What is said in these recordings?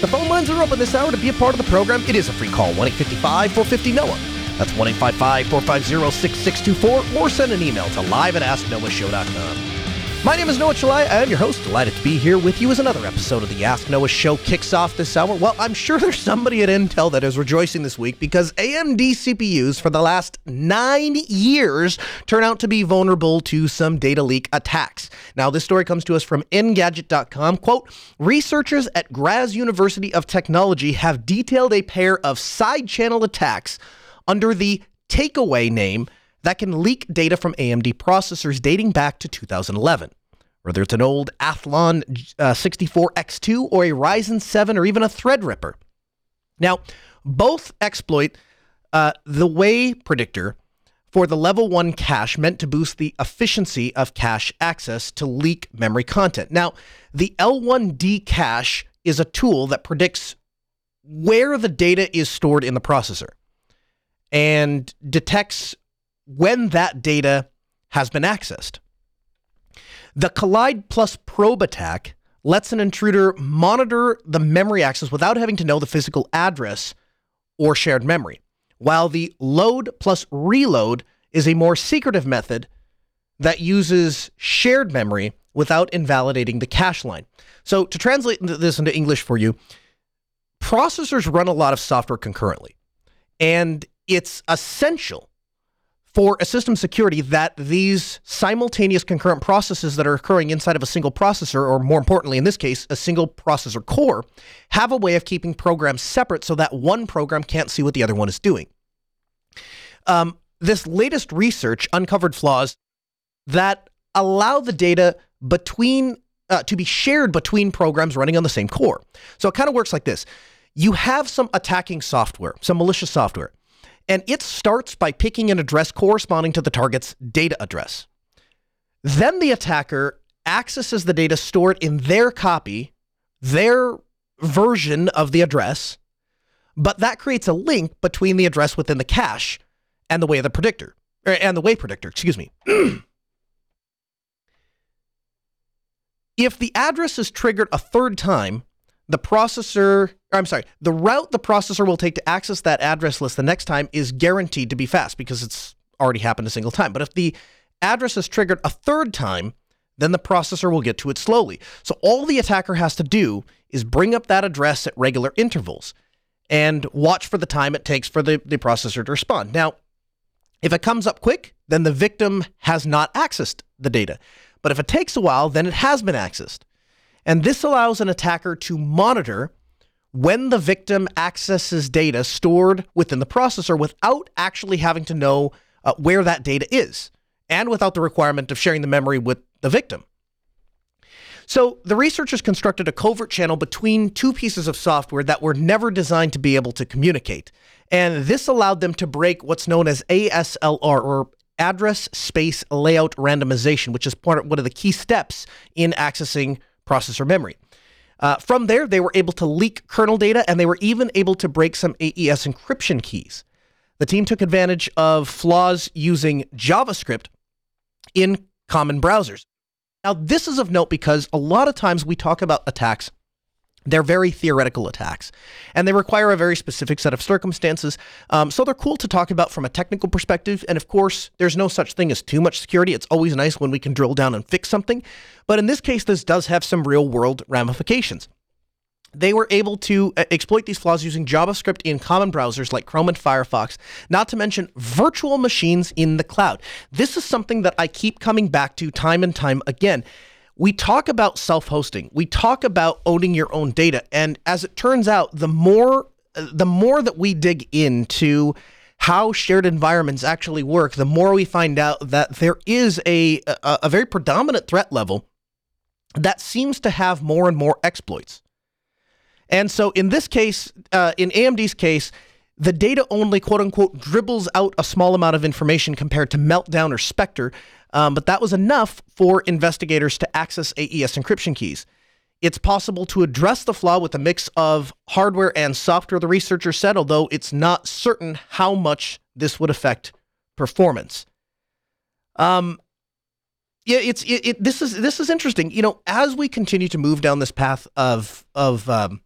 The phone lines are open this hour to be a part of the program. It is a free call, 1 855 450 Noah. That's 1 855 450 6624 or send an email to live at asknoahshow.com. My name is Noah Chelliah. I am your host. Delighted to be here with you as another episode of the Ask Noah Show kicks off this hour. Well, I'm sure there's somebody at Intel that is rejoicing this week because AMD CPUs for the last nine years turn out to be vulnerable to some data leak attacks. Now, this story comes to us from Engadget.com. Quote, researchers at Graz University of Technology have detailed a pair of side channel attacks under the takeaway name that can leak data from AMD processors dating back to 2011. Whether it's an old Athlon uh, 64X2 or a Ryzen 7 or even a Threadripper. Now, both exploit uh, the way predictor for the level 1 cache meant to boost the efficiency of cache access to leak memory content. Now, the L1D cache is a tool that predicts where the data is stored in the processor and detects when that data has been accessed. The Collide plus probe attack lets an intruder monitor the memory access without having to know the physical address or shared memory, while the load plus reload is a more secretive method that uses shared memory without invalidating the cache line. So, to translate this into English for you, processors run a lot of software concurrently, and it's essential for a system security that these simultaneous concurrent processes that are occurring inside of a single processor, or more importantly, in this case, a single processor core, have a way of keeping programs separate so that one program can't see what the other one is doing. Um, this latest research uncovered flaws that allow the data between uh, to be shared between programs running on the same core. So it kind of works like this: you have some attacking software, some malicious software and it starts by picking an address corresponding to the target's data address. Then the attacker accesses the data stored in their copy, their version of the address, but that creates a link between the address within the cache and the way the predictor, er, and the way predictor, excuse me. if the address is triggered a third time, the processor, I'm sorry, the route the processor will take to access that address list the next time is guaranteed to be fast because it's already happened a single time. But if the address is triggered a third time, then the processor will get to it slowly. So all the attacker has to do is bring up that address at regular intervals and watch for the time it takes for the, the processor to respond. Now, if it comes up quick, then the victim has not accessed the data. But if it takes a while, then it has been accessed. And this allows an attacker to monitor when the victim accesses data stored within the processor without actually having to know uh, where that data is and without the requirement of sharing the memory with the victim. So, the researchers constructed a covert channel between two pieces of software that were never designed to be able to communicate. And this allowed them to break what's known as ASLR, or Address Space Layout Randomization, which is part of one of the key steps in accessing processor memory. Uh, from there, they were able to leak kernel data and they were even able to break some AES encryption keys. The team took advantage of flaws using JavaScript in common browsers. Now, this is of note because a lot of times we talk about attacks they're very theoretical attacks, and they require a very specific set of circumstances. Um, so they're cool to talk about from a technical perspective. And of course, there's no such thing as too much security. It's always nice when we can drill down and fix something. But in this case, this does have some real world ramifications. They were able to uh, exploit these flaws using JavaScript in common browsers like Chrome and Firefox, not to mention virtual machines in the cloud. This is something that I keep coming back to time and time again we talk about self-hosting. We talk about owning your own data. And as it turns out, the more the more that we dig into how shared environments actually work, the more we find out that there is a, a, a very predominant threat level that seems to have more and more exploits. And so in this case, uh, in AMD's case, the data only quote unquote dribbles out a small amount of information compared to Meltdown or Spectre, um, but that was enough for investigators to access AES encryption keys. It's possible to address the flaw with a mix of hardware and software, the researcher said, although it's not certain how much this would affect performance. Um, yeah, it's it, it, This is this is interesting. You know, as we continue to move down this path of of um,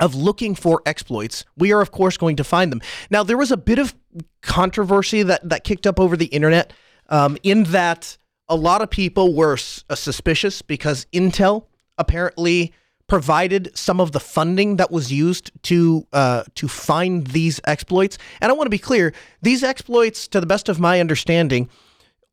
of looking for exploits, we are of course going to find them. Now, there was a bit of controversy that that kicked up over the internet, um, in that a lot of people were uh, suspicious because Intel apparently provided some of the funding that was used to uh, to find these exploits. And I want to be clear: these exploits, to the best of my understanding,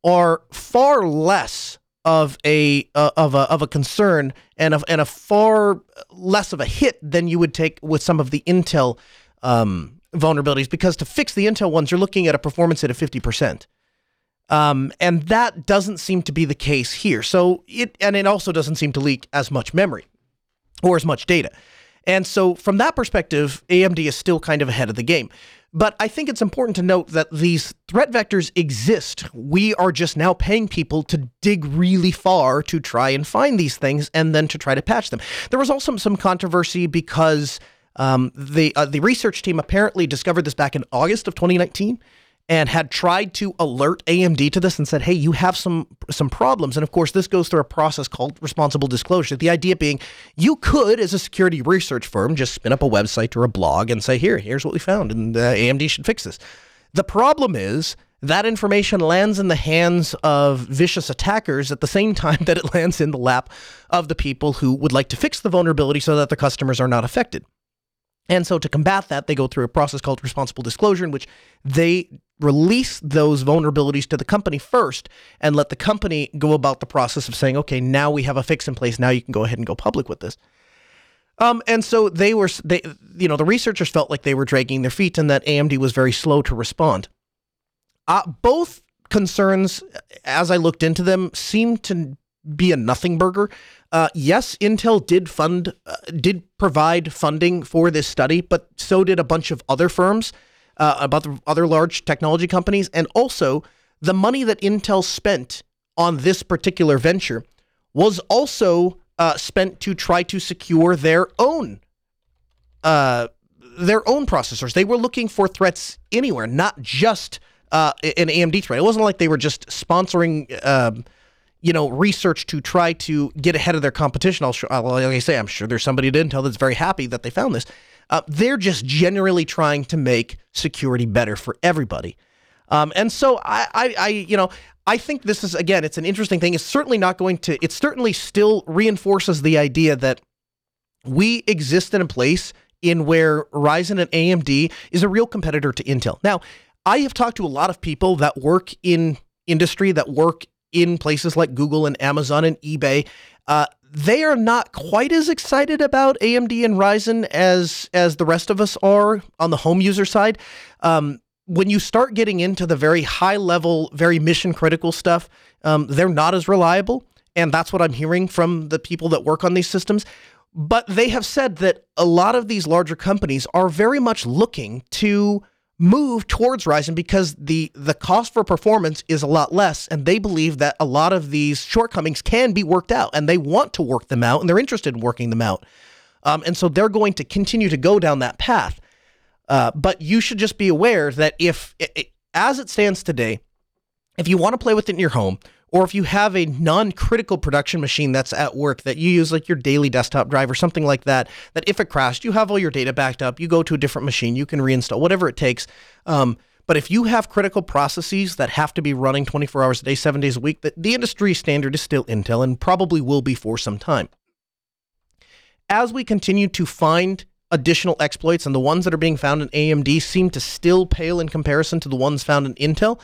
are far less of a uh, of a of a concern and of and a far less of a hit than you would take with some of the Intel um, vulnerabilities. Because to fix the Intel ones, you're looking at a performance hit of fifty percent. Um, and that doesn't seem to be the case here. So it and it also doesn't seem to leak as much memory or as much data. And so from that perspective, AMD is still kind of ahead of the game. But I think it's important to note that these threat vectors exist. We are just now paying people to dig really far to try and find these things and then to try to patch them. There was also some controversy because um, the uh, the research team apparently discovered this back in August of 2019 and had tried to alert AMD to this and said, "Hey, you have some some problems." And of course, this goes through a process called responsible disclosure. The idea being, you could, as a security research firm, just spin up a website or a blog and say, "Here, here's what we found, and uh, AMD should fix this." The problem is that information lands in the hands of vicious attackers at the same time that it lands in the lap of the people who would like to fix the vulnerability so that the customers are not affected. And so to combat that, they go through a process called responsible disclosure in which they release those vulnerabilities to the company first and let the company go about the process of saying, okay, now we have a fix in place. Now you can go ahead and go public with this. Um, and so they were, they, you know, the researchers felt like they were dragging their feet and that AMD was very slow to respond. Uh, both concerns, as I looked into them, seemed to be a nothing burger. Uh, yes, Intel did fund, uh, did provide funding for this study, but so did a bunch of other firms, uh, about the other large technology companies, and also the money that Intel spent on this particular venture was also uh, spent to try to secure their own uh, their own processors. They were looking for threats anywhere, not just uh, an AMD threat. It wasn't like they were just sponsoring um, you know, research to try to get ahead of their competition. I'll, uh, like I say, I'm sure there's somebody at Intel that's very happy that they found this. Uh, they're just generally trying to make security better for everybody. Um, and so I, I, I, you know, I think this is again, it's an interesting thing. It's certainly not going to. It certainly still reinforces the idea that we exist in a place in where Ryzen and AMD is a real competitor to Intel. Now, I have talked to a lot of people that work in industry that work in places like Google and Amazon and eBay, uh, they are not quite as excited about AMD and Ryzen as as the rest of us are on the home user side. Um, when you start getting into the very high level, very mission critical stuff, um, they're not as reliable, and that's what I'm hearing from the people that work on these systems. But they have said that a lot of these larger companies are very much looking to move towards Ryzen because the the cost for performance is a lot less and they believe that a lot of these shortcomings can be worked out and they want to work them out and they're interested in working them out. Um, and so they're going to continue to go down that path. Uh, but you should just be aware that if, it, as it stands today, if you want to play with it in your home, or if you have a non-critical production machine that's at work that you use like your daily desktop drive or something like that that if it crashed you have all your data backed up you go to a different machine you can reinstall whatever it takes. Um, but if you have critical processes that have to be running 24 hours a day 7 days a week the, the industry standard is still intel and probably will be for some time. As we continue to find additional exploits and the ones that are being found in AMD seem to still pale in comparison to the ones found in Intel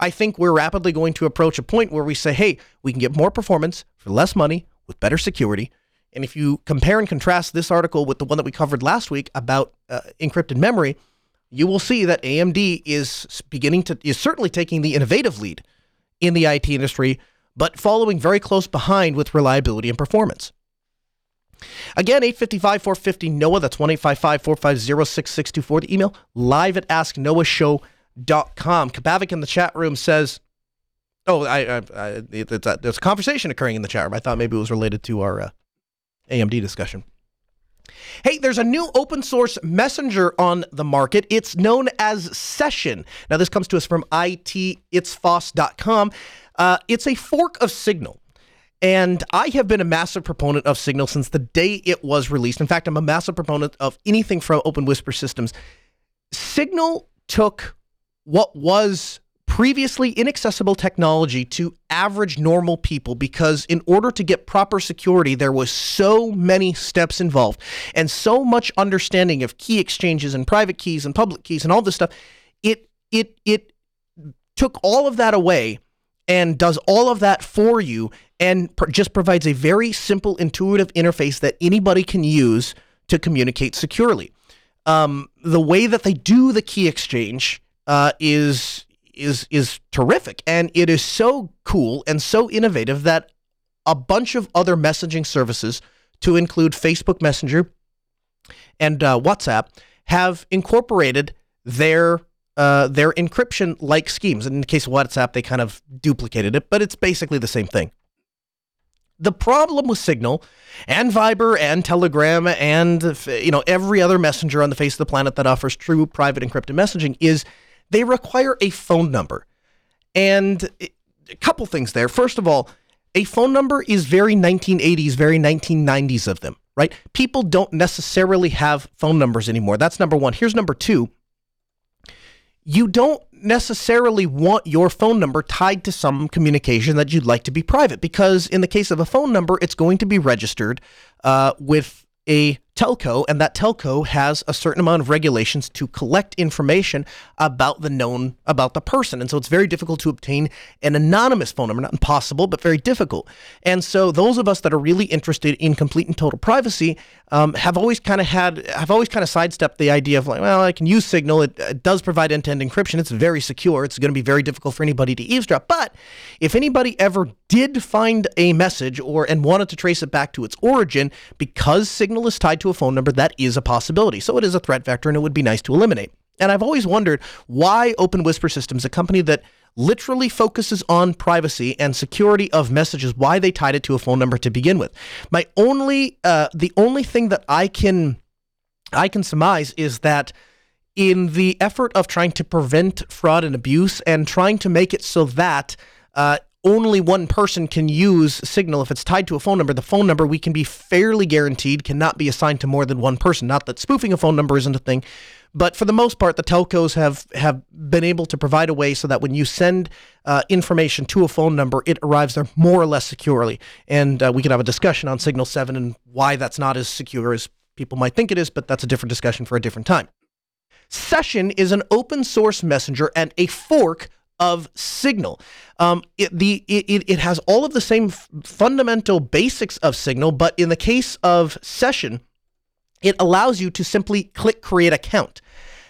I think we're rapidly going to approach a point where we say, hey, we can get more performance for less money with better security. And if you compare and contrast this article with the one that we covered last week about uh, encrypted memory, you will see that AMD is beginning to is certainly taking the innovative lead in the IT industry, but following very close behind with reliability and performance. Again, 855 450 NOAH. That's 1 450 6624. The email live at asknoahshow.com. Kabavik in the chat room says, Oh, I, I, I it's a, there's a conversation occurring in the chat room. I thought maybe it was related to our uh, AMD discussion. Hey, there's a new open source messenger on the market. It's known as Session. Now, this comes to us from ititsfoss.com. Uh, it's a fork of Signal. And I have been a massive proponent of Signal since the day it was released. In fact, I'm a massive proponent of anything from Open Whisper Systems. Signal took what was previously inaccessible technology to average normal people because in order to get proper security there was so many steps involved and so much understanding of key exchanges and private keys and public keys and all this stuff it it it took all of that away and does all of that for you and pr- just provides a very simple intuitive interface that anybody can use to communicate securely. Um, the way that they do the key exchange uh, is is is terrific and it is so cool and so innovative that a bunch of other messaging services to include Facebook Messenger and uh, WhatsApp have incorporated their uh, their encryption like schemes. In the case of WhatsApp, they kind of duplicated it, but it's basically the same thing. The problem with Signal and Viber and Telegram and you know every other messenger on the face of the planet that offers true private encrypted messaging is they require a phone number. And a couple things there. First of all, a phone number is very 1980s, very 1990s of them, right? People don't necessarily have phone numbers anymore. That's number one. Here's number two you don't necessarily want your phone number tied to some communication that you'd like to be private because in the case of a phone number it's going to be registered uh, with a telco, and that telco has a certain amount of regulations to collect information about the known about the person. And so it's very difficult to obtain an anonymous phone number. Not impossible, but very difficult. And so those of us that are really interested in complete and total privacy um, have always kind of had have always kind of sidestepped the idea of like, well, I can use Signal. It, it does provide end-to-end encryption. It's very secure. It's going to be very difficult for anybody to eavesdrop. But if anybody ever did find a message or and wanted to trace it back to its origin because Signal is tied to a phone number, that is a possibility. So it is a threat vector and it would be nice to eliminate. And I've always wondered why Open Whisper Systems, a company that literally focuses on privacy and security of messages, why they tied it to a phone number to begin with. My only, uh, the only thing that I can, I can surmise is that in the effort of trying to prevent fraud and abuse and trying to make it so that uh, only one person can use Signal if it's tied to a phone number. The phone number we can be fairly guaranteed cannot be assigned to more than one person. Not that spoofing a phone number isn't a thing, but for the most part, the telcos have have been able to provide a way so that when you send uh, information to a phone number, it arrives there more or less securely. And uh, we could have a discussion on Signal Seven and why that's not as secure as people might think it is, but that's a different discussion for a different time. Session is an open source messenger and a fork of Signal. Um, it, the, it, it has all of the same f- fundamental basics of Signal, but in the case of Session, it allows you to simply click create account.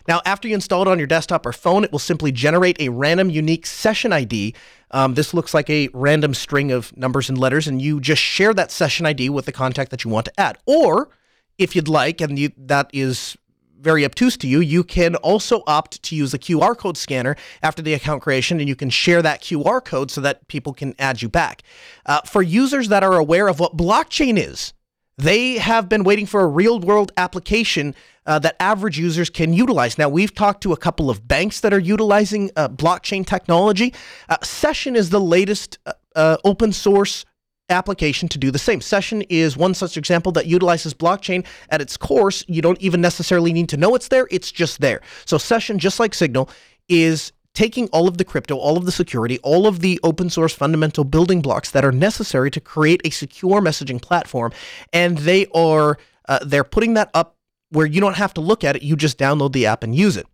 Now, after you install it on your desktop or phone, it will simply generate a random unique session ID. Um, this looks like a random string of numbers and letters, and you just share that session ID with the contact that you want to add. Or, if you'd like, and you, that is very obtuse to you, you can also opt to use a QR code scanner after the account creation, and you can share that QR code so that people can add you back. Uh, for users that are aware of what blockchain is, they have been waiting for a real world application uh, that average users can utilize. Now, we've talked to a couple of banks that are utilizing uh, blockchain technology. Uh, Session is the latest uh, uh, open source application to do the same. Session is one such example that utilizes blockchain at its core. You don't even necessarily need to know it's there, it's just there. So, Session, just like Signal, is taking all of the crypto, all of the security, all of the open source fundamental building blocks that are necessary to create a secure messaging platform, and they are uh, they're putting that up where you don't have to look at it, you just download the app and use it.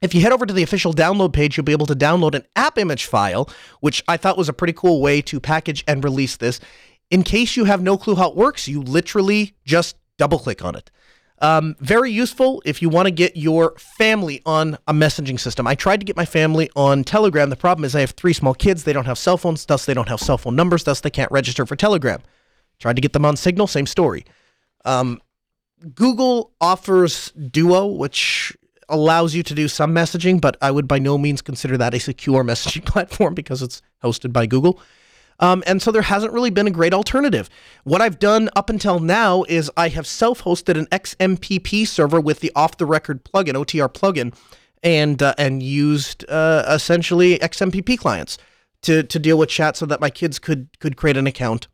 If you head over to the official download page, you'll be able to download an app image file, which I thought was a pretty cool way to package and release this. In case you have no clue how it works, you literally just double click on it. Um, very useful if you want to get your family on a messaging system. I tried to get my family on Telegram. The problem is I have three small kids. They don't have cell phones, thus they don't have cell phone numbers, thus they can't register for Telegram. Tried to get them on Signal, same story. Um, Google offers Duo, which allows you to do some messaging, but I would by no means consider that a secure messaging platform because it's hosted by Google. Um, and so there hasn't really been a great alternative. What I've done up until now is I have self hosted an XMPP server with the off the record plugin, OTR plugin, and, uh, and used uh, essentially XMPP clients to, to deal with chat so that my kids could, could create an account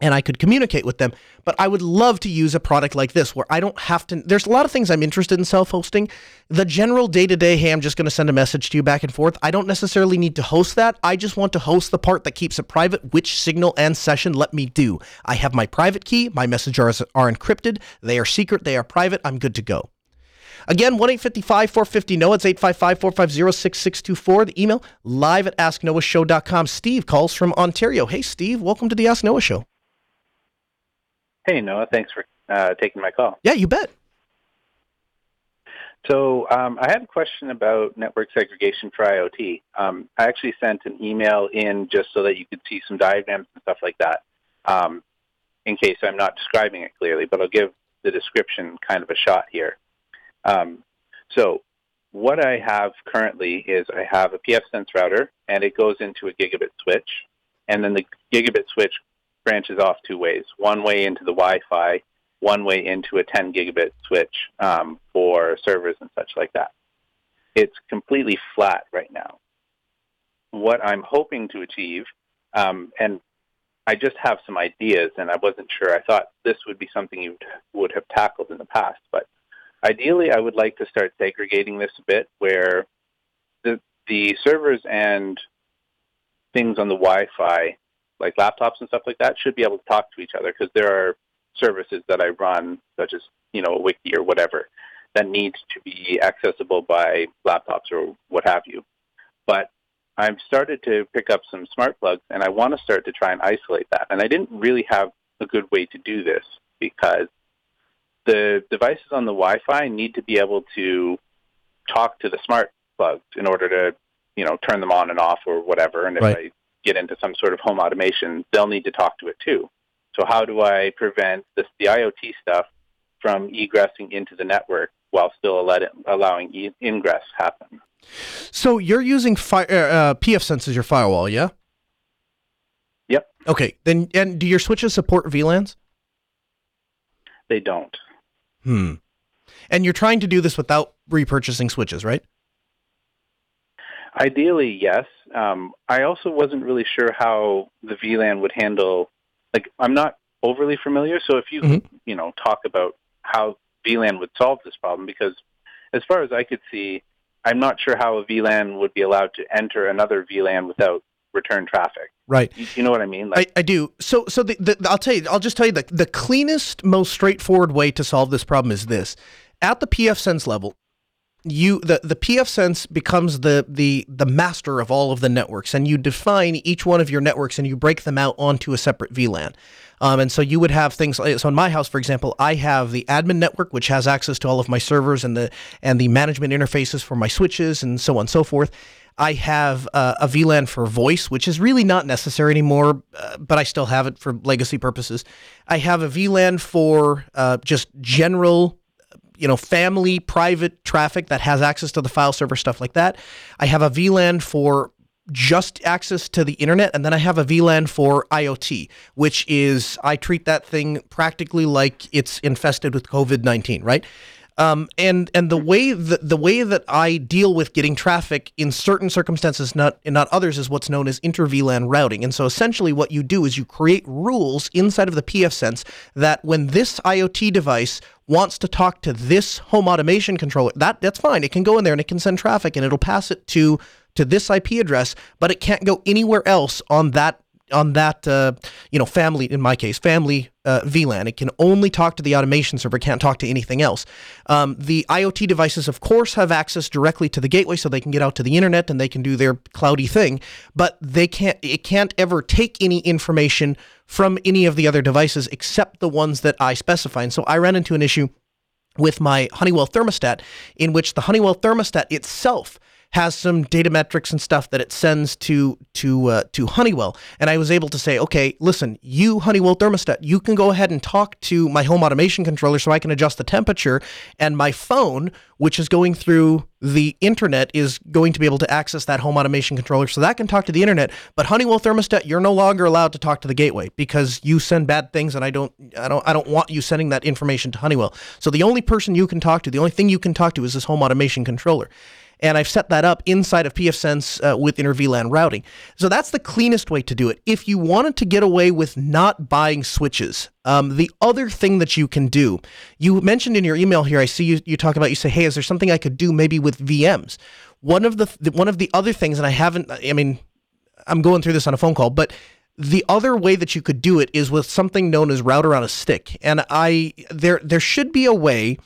and I could communicate with them. But I would love to use a product like this where I don't have to. There's a lot of things I'm interested in self hosting. The general day to day, hey, I'm just going to send a message to you back and forth. I don't necessarily need to host that. I just want to host the part that keeps it private, which signal and session let me do. I have my private key, my messages are encrypted, they are secret, they are private, I'm good to go. Again, 1 855 450 NOAH. It's 855 450 6624. The email live at asknoahshow.com. Steve calls from Ontario. Hey, Steve, welcome to the Ask Noah Show. Hey, Noah. Thanks for uh, taking my call. Yeah, you bet. So um, I had a question about network segregation for IoT. Um, I actually sent an email in just so that you could see some diagrams and stuff like that, um, in case I'm not describing it clearly. But I'll give the description kind of a shot here. Um, so what I have currently is I have a pfSense router, and it goes into a gigabit switch, and then the gigabit switch branches off two ways. One way into the Wi-Fi, one way into a 10 gigabit switch um, for servers and such like that. It's completely flat right now. What I'm hoping to achieve, um, and I just have some ideas, and I wasn't sure. I thought this would be something you would have tackled in the past, but ideally, I would like to start segregating this a bit, where the the servers and things on the Wi-Fi like laptops and stuff like that should be able to talk to each other because there are services that I run, such as you know a wiki or whatever, that needs to be accessible by laptops or what have you. But I've started to pick up some smart plugs, and I want to start to try and isolate that. And I didn't really have a good way to do this because the devices on the Wi-Fi need to be able to talk to the smart plugs in order to, you know, turn them on and off or whatever. And if right. I get into some sort of home automation, they'll need to talk to it too. So how do I prevent this, the IoT stuff from egressing into the network while still it, allowing e- ingress happen? So you're using fi- uh, uh pfSense as your firewall, yeah? Yep. Okay. Then, and do your switches support VLANs? They don't. Hmm. And you're trying to do this without repurchasing switches, right? Ideally, yes. Um, I also wasn't really sure how the VLAN would handle. Like, I'm not overly familiar, so if you mm-hmm. you know talk about how VLAN would solve this problem, because as far as I could see, I'm not sure how a VLAN would be allowed to enter another VLAN without return traffic. Right. You, you know what I mean? Like, I, I do. So, so the, the, I'll tell you. I'll just tell you the the cleanest, most straightforward way to solve this problem is this: at the pfSense level, you the the pfSense becomes the the the master of all of the networks, and you define each one of your networks and you break them out onto a separate VLAN. Um, and so you would have things like so in my house, for example, I have the admin network, which has access to all of my servers and the and the management interfaces for my switches and so on and so forth. I have uh, a VLAN for voice, which is really not necessary anymore, uh, but I still have it for legacy purposes. I have a VLAN for uh, just general you know, family private traffic that has access to the file server, stuff like that. I have a VLAN for just access to the internet, and then I have a VLAN for IoT, which is I treat that thing practically like it's infested with COVID nineteen, right? Um, and and the way that the way that I deal with getting traffic in certain circumstances, not in not others, is what's known as inter VLAN routing. And so essentially, what you do is you create rules inside of the pfSense that when this IoT device wants to talk to this home automation controller, that that's fine. It can go in there and it can send traffic and it'll pass it to to this IP address, but it can't go anywhere else on that on that uh, you know family in my case family uh, VLAN. It can only talk to the automation server, can't talk to anything else. Um, the IoT devices, of course, have access directly to the gateway, so they can get out to the internet and they can do their cloudy thing. But they can't. It can't ever take any information from any of the other devices except the ones that I specify. And so I ran into an issue with my Honeywell thermostat, in which the Honeywell thermostat itself has some data metrics and stuff that it sends to to uh, to Honeywell, and I was able to say, okay, listen, you Honeywell thermostat, you can go ahead and talk to my home automation controller so I can adjust the temperature, and my phone, which is going through the internet, is going to be able to access that home automation controller, so that can talk to the internet. But Honeywell thermostat, you're no longer allowed to talk to the gateway because you send bad things, and I don't, I don't, I don't want you sending that information to Honeywell. So the only person you can talk to, the only thing you can talk to, is this home automation controller and I've set that up inside of pfSense uh, with inter VLAN routing. So that's the cleanest way to do it. If you wanted to get away with not buying switches, um, the other thing that you can do, you mentioned in your email here, I see you, you talk about, you say, hey, is there something I could do maybe with VMs? One of the one of the other things, and I haven't, I mean, I'm going through this on a phone call, but the other way that you could do it is with something known as router on a stick. And I there there should be a way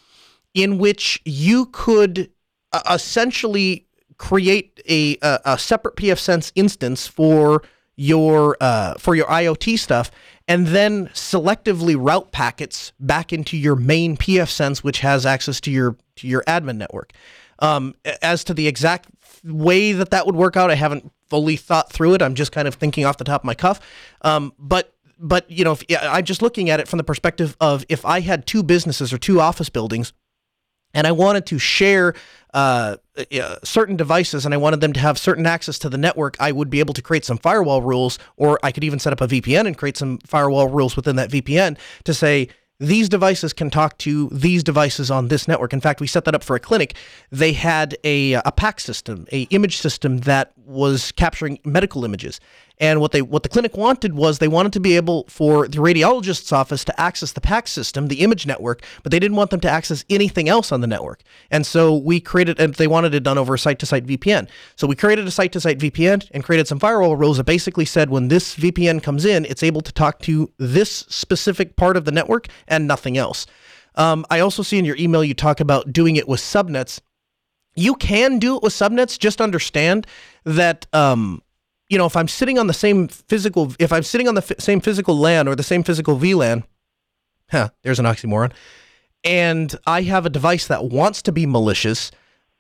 in which you could uh, essentially create a, a, a separate pfSense instance for your uh, for your IoT stuff, and then selectively route packets back into your main pfSense, which has access to your to your admin network. Um, as to the exact way that that would work out, I haven't fully thought through it. I'm just kind of thinking off the top of my cuff. Um, but but you know, if, I'm just looking at it from the perspective of if I had two businesses or two office buildings and I wanted to share uh, uh, certain devices and I wanted them to have certain access to the network, I would be able to create some firewall rules, or I could even set up a VPN and create some firewall rules within that VPN to say, these devices can talk to these devices on this network. In fact, we set that up for a clinic. They had a, a PACS system, a image system that was capturing medical images. And what they what the clinic wanted was they wanted to be able for the radiologist's office to access the PACS system, the image network, but they didn't want them to access anything else on the network. And so we created and they wanted it done over a site-to-site VPN. So we created a site-to-site VPN and created some firewall rules that basically said when this VPN comes in, it's able to talk to this specific part of the network and nothing else. Um, I also see in your email you talk about doing it with subnets. You can do it with subnets. Just understand that um, you know, if I'm sitting on the same physical, if I'm sitting on the f- same physical LAN or the same physical VLAN, huh, there's an oxymoron, and I have a device that wants to be malicious,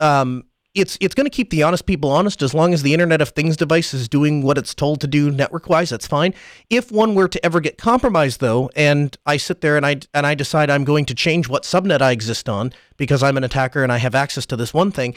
um, it's it's going to keep the honest people honest as long as the Internet of Things device is doing what it's told to do network wise. That's fine. If one were to ever get compromised, though, and I sit there and I and I decide I'm going to change what subnet I exist on because I'm an attacker and I have access to this one thing,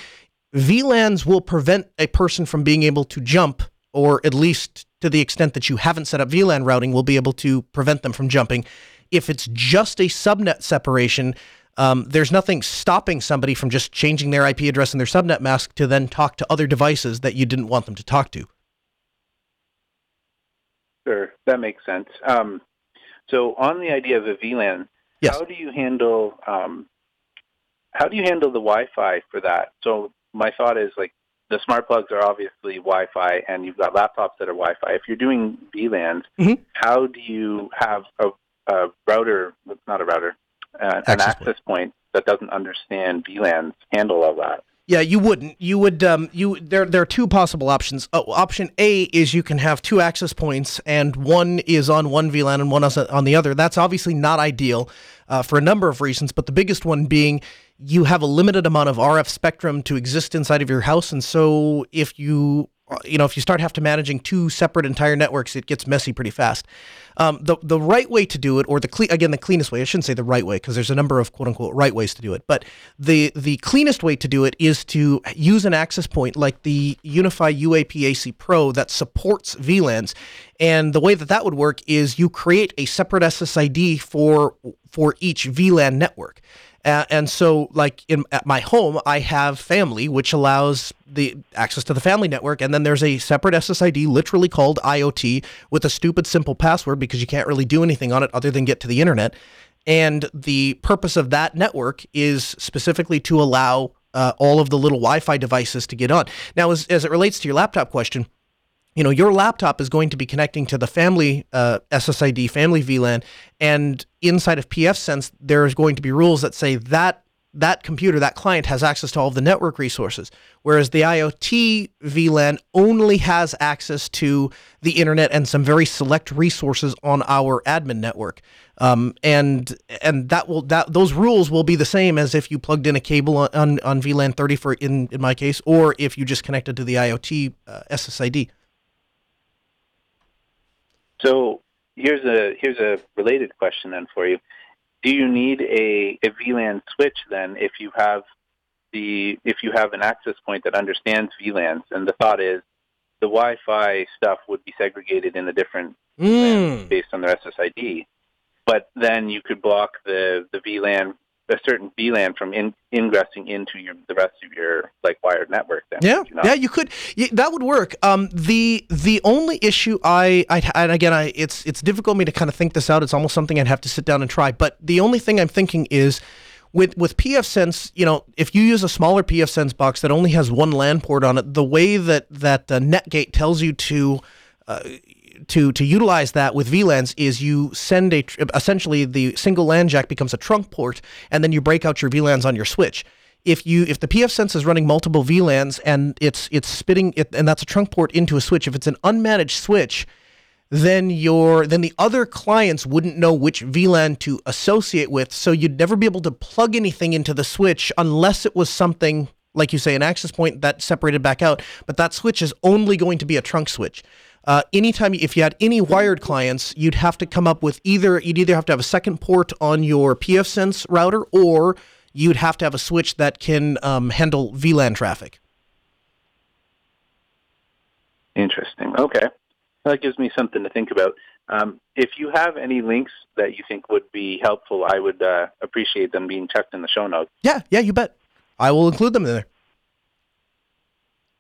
VLANs will prevent a person from being able to jump or at least to the extent that you haven't set up VLAN routing, will be able to prevent them from jumping. If it's just a subnet separation, um, there's nothing stopping somebody from just changing their IP address and their subnet mask to then talk to other devices that you didn't want them to talk to. Sure, that makes sense. Um, so, on the idea of a VLAN, yes. how do you handle um, how do you handle the Wi-Fi for that? So, my thought is like the smart plugs are obviously Wi-Fi, and you've got laptops that are Wi-Fi. If you're doing VLANs, mm-hmm. how do you have a, a router? Not a router, uh, access an access point. point that doesn't understand VLANs handle all that? Yeah, you wouldn't. You would. Um, you there. There are two possible options. Oh, option A is you can have two access points, and one is on one VLAN and one is on the other. That's obviously not ideal uh, for a number of reasons, but the biggest one being you have a limited amount of RF spectrum to exist inside of your house, and so if you you know if you start have to managing two separate entire networks, it gets messy pretty fast. Um, the the right way to do it, or the cle- again the cleanest way, I shouldn't say the right way because there's a number of quote unquote right ways to do it, but the the cleanest way to do it is to use an access point like the UniFi UAPAC Pro that supports VLANs, and the way that that would work is you create a separate SSID for for each VLAN network. And so, like in at my home, I have family, which allows the access to the family network, and then there's a separate SSID, literally called IoT, with a stupid simple password because you can't really do anything on it other than get to the internet. And the purpose of that network is specifically to allow uh, all of the little Wi-Fi devices to get on. Now, as as it relates to your laptop question, you know, your laptop is going to be connecting to the family uh, SSID, family VLAN, and inside of pfSense, there's going to be rules that say that that computer, that client has access to all of the network resources, whereas the IoT VLAN only has access to the internet and some very select resources on our admin network. Um, and and that will that those rules will be the same as if you plugged in a cable on, on, on VLAN 30 for in in my case, or if you just connected to the IoT uh, SSID. So here's a here's a related question then for you. Do you need a, a VLAN switch then if you have the if you have an access point that understands VLANs? And the thought is the Wi-Fi stuff would be segregated in a different Mm. based on their SSID. But then you could block the the VLAN a certain VLAN from in, ingressing into your the rest of your like wired network. Then Yeah, you not? yeah, you could. y that would work. Um, the the only issue I, I and again, I it's it's difficult for me to kind of think this out. It's almost something I'd have to sit down and try. But the only thing I'm thinking is. With, with pfSense, you know, if you use a smaller pfSense box that only has one LAN port on it, the way that that uh, Netgate tells you to uh, to to utilize that with VLANs is you send a essentially the single LAN jack becomes a trunk port, and then you break out your VLANs on your switch. If you if the pfSense is running multiple VLANs and it's it's spitting it and that's a trunk port into a switch, if it's an unmanaged switch, then your then the other clients wouldn't know which VLAN to associate with, so you'd never be able to plug anything into the switch unless it was something like you say an access point that separated back out. But that switch is only going to be a trunk switch. Uh, anytime if you had any wired clients, you'd have to come up with either you'd either have to have a second port on your pfSense router or you'd have to have a switch that can um, handle VLAN traffic. Interesting. Okay. That gives me something to think about. Um, if you have any links that you think would be helpful, I would uh, appreciate them being checked in the show notes. Yeah, yeah, you bet. I will include them in there.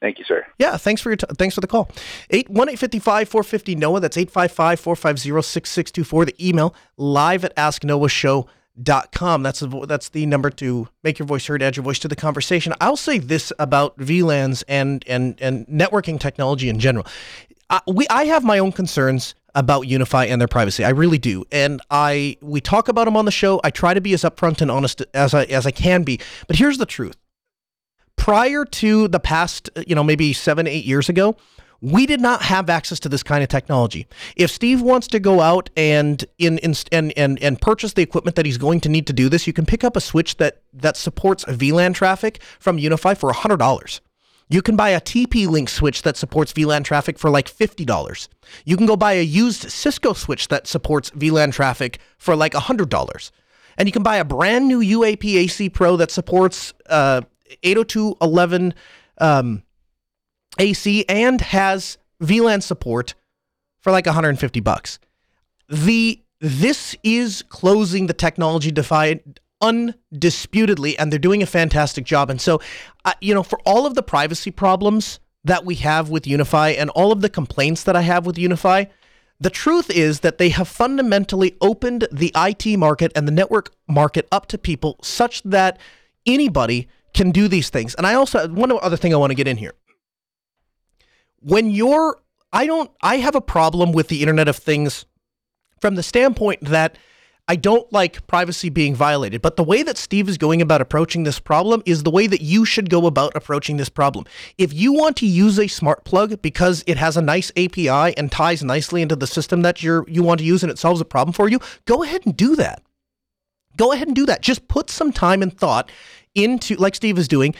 Thank you, sir. Yeah, thanks for your t- thanks for the call. Eight one eight fifty five four fifty Noah. That's 855-450-6624. The email live at asknoahshow.com. That's the that's the number to make your voice heard, add your voice to the conversation. I'll say this about VLANs and and and networking technology in general. I, we I have my own concerns about UniFi and their privacy. I really do. And I we talk about them on the show. I try to be as upfront and honest as I as I can be. But here's the truth prior to the past, you know, maybe seven, eight years ago, we did not have access to this kind of technology. If Steve wants to go out and in, in and, and and purchase the equipment that he's going to need to do this, you can pick up a switch that that supports VLAN traffic from UniFi for hundred dollars. You can buy a TP Link switch that supports VLAN traffic for like $50. You can go buy a used Cisco switch that supports VLAN traffic for like $100. And you can buy a brand new UAP AC Pro that supports uh, 802.11 um, AC and has VLAN support for like 150 bucks. The this is closing the technology divide undisputedly, and they're doing a fantastic job. And so, uh, you know, for all of the privacy problems that we have with UniFi and all of the complaints that I have with UniFi, the truth is that they have fundamentally opened the IT market and the network market up to people such that anybody can do these things. And I also one other thing I want to get in here. When you're I don't I have a problem with the Internet of Things from the standpoint that I don't like privacy being violated, but the way that Steve is going about approaching this problem is the way that you should go about approaching this problem. If you want to use a smart plug because it has a nice API and ties nicely into the system that you're you want to use and it solves a problem for you, go ahead and do that. Go ahead and do that. Just put some time and thought into like Steve is doing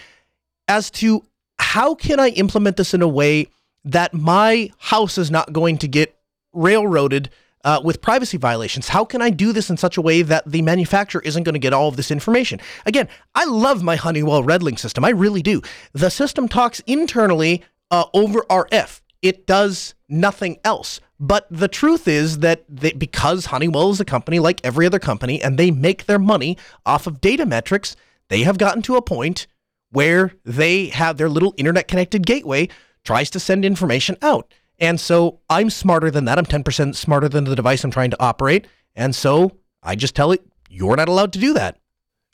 as to how can I implement this in a way that my house is not going to get railroaded uh, with privacy violations. How can I do this in such a way that the manufacturer isn't going to get all of this information? Again, I love my Honeywell RedLink system. I really do. The system talks internally uh, over RF. It does nothing else. But the truth is that they, because Honeywell is a company like every other company and they make their money off of data metrics, they have gotten to a point where they have their little internet connected gateway tries to send information out. And so I'm smarter than that. I'm 10% smarter than the device I'm trying to operate. And so I just tell it, you're not allowed to do that.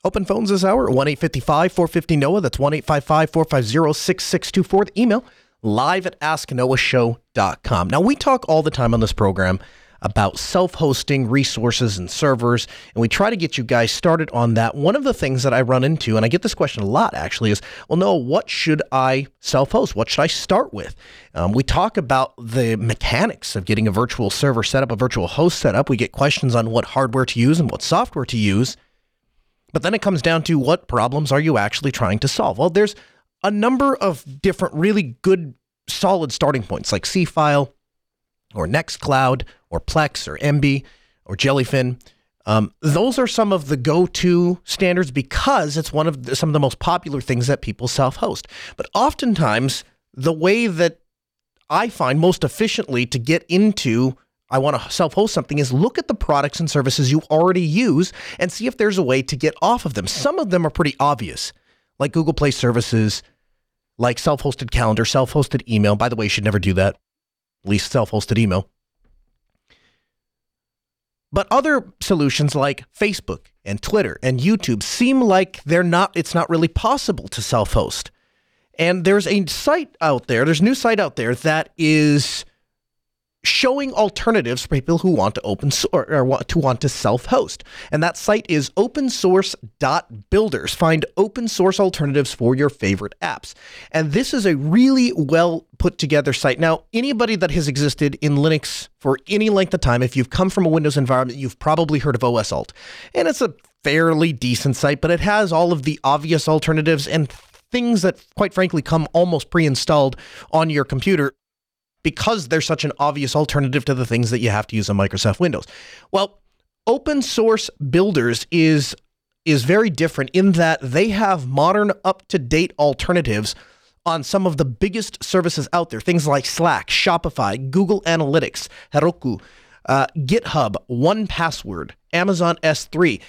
Open phones this hour, 1 855 450 NOAH. That's 1 855 450 6624. The email live at asknoahshow.com. Now, we talk all the time on this program about self hosting resources and servers. And we try to get you guys started on that. One of the things that I run into, and I get this question a lot actually, is well, no, what should I self host? What should I start with? Um, we talk about the mechanics of getting a virtual server set up, a virtual host set up. We get questions on what hardware to use and what software to use. But then it comes down to what problems are you actually trying to solve? Well, there's a number of different really good solid starting points like Seafile or Nextcloud or Plex or Emby or Jellyfin. Um, those are some of the go-to standards because it's one of the, some of the most popular things that people self-host. But oftentimes, the way that I find most efficiently to get into I want to self-host something is look at the products and services you already use and see if there's a way to get off of them. Some of them are pretty obvious, like Google Play services, like self-hosted calendar, self-hosted email. By the way, you should never do that. At least self-hosted email. But other solutions like Facebook and Twitter and YouTube seem like they're not it's not really possible to self-host. And there's a site out there, there's a new site out there that is showing alternatives for people who want to open or, or want to want to self-host. And that site is opensource.builders. Find open source alternatives for your favorite apps. And this is a really well put together site. Now, anybody that has existed in Linux for any length of time, if you've come from a Windows environment, you've probably heard of OSAlt. And it's a fairly decent site, but it has all of the obvious alternatives and things that quite frankly come almost pre-installed on your computer because they're such an obvious alternative to the things that you have to use on Microsoft Windows. Well, open source builders is is very different in that they have modern up-to-date alternatives on some of the biggest services out there. Things like Slack, Shopify, Google Analytics, Heroku, uh, GitHub, 1Password, Amazon S3.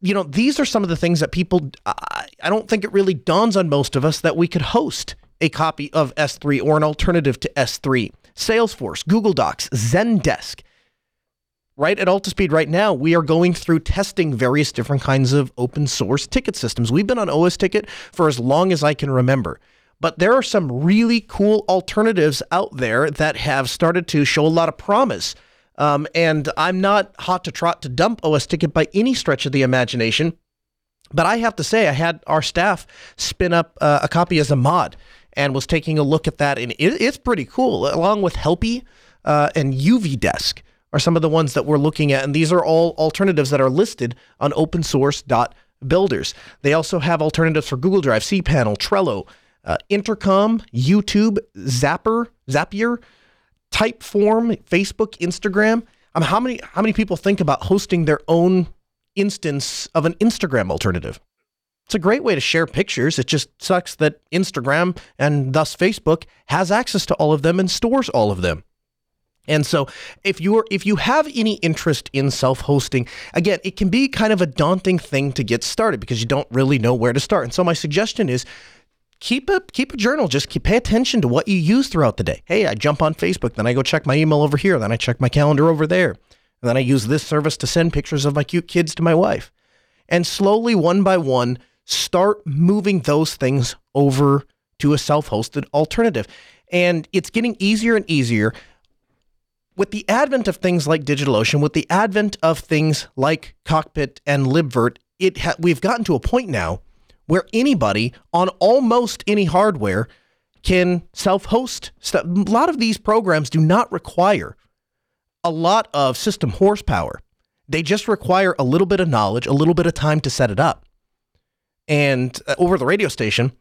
You know, these are some of the things that people, I, I don't think it really dawns on most of us that we could host a copy of S3 or an alternative to S3. Salesforce, Google Docs, Zendesk. Right at Altispeed right now, we are going through testing various different kinds of open source ticket systems. We've been on osTicket for as long as I can remember. But there are some really cool alternatives out there that have started to show a lot of promise. Um, and I'm not hot to trot to dump osTicket by any stretch of the imagination. But I have to say, I had our staff spin up uh, a copy Zammad and was taking a look at that, and it, it's pretty cool. Along with Helpy uh, and UVdesk are some of the ones that we're looking at, and these are all alternatives that are listed on opensource.builders. They also have alternatives for Google Drive, cPanel, Trello, uh, Intercom, YouTube, Zapper, Zapier, Typeform, Facebook, Instagram. Um, how many how many people think about hosting their own instance of an Instagram alternative? It's a great way to share pictures. It just sucks that Instagram and thus Facebook has access to all of them and stores all of them. And so if you're if you have any interest in self-hosting, again, it can be kind of a daunting thing to get started because you don't really know where to start. And so my suggestion is keep a keep a journal. Just keep, pay attention to what you use throughout the day. Hey, I jump on Facebook, then I go check my email over here, then I check my calendar over there. And then I use this service to send pictures of my cute kids to my wife. And slowly one by one, start moving those things over to a self hosted alternative. And it's getting easier and easier with the advent of things like DigitalOcean, with the advent of things like Cockpit and Libvirt, it ha- we've gotten to a point now where anybody on almost any hardware can self-host stuff. A lot of these programs do not require a lot of system horsepower. They just require a little bit of knowledge, a little bit of time to set it up. And uh, over the radio station,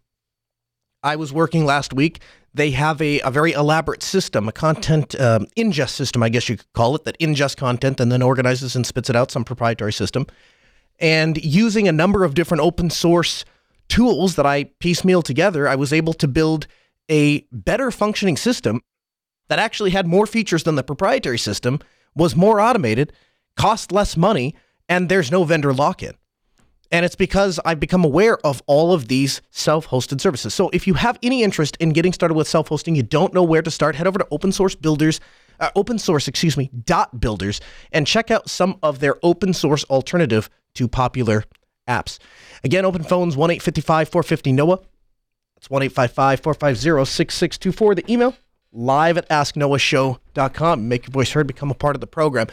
I was working last week. They have a, a very elaborate system, a content um, ingest system, I guess you could call it, that ingests content and then organizes and spits it out, some proprietary system. And using a number of different open source tools that I piecemeal together, I was able to build a better functioning system that actually had more features than the proprietary system, was more automated, cost less money, and there's no vendor lock in. And it's because I've become aware of all of these self hosted services. So if you have any interest in getting started with self hosting, you don't know where to start, head over to open source builders, uh, open source, excuse me, dot builders, and check out some of their open source alternative to popular apps. Again, open phones 1 855 450 NOAH. That's 1 855 450 6624. The email live at asknoahshow.com. Make your voice heard, become a part of the program.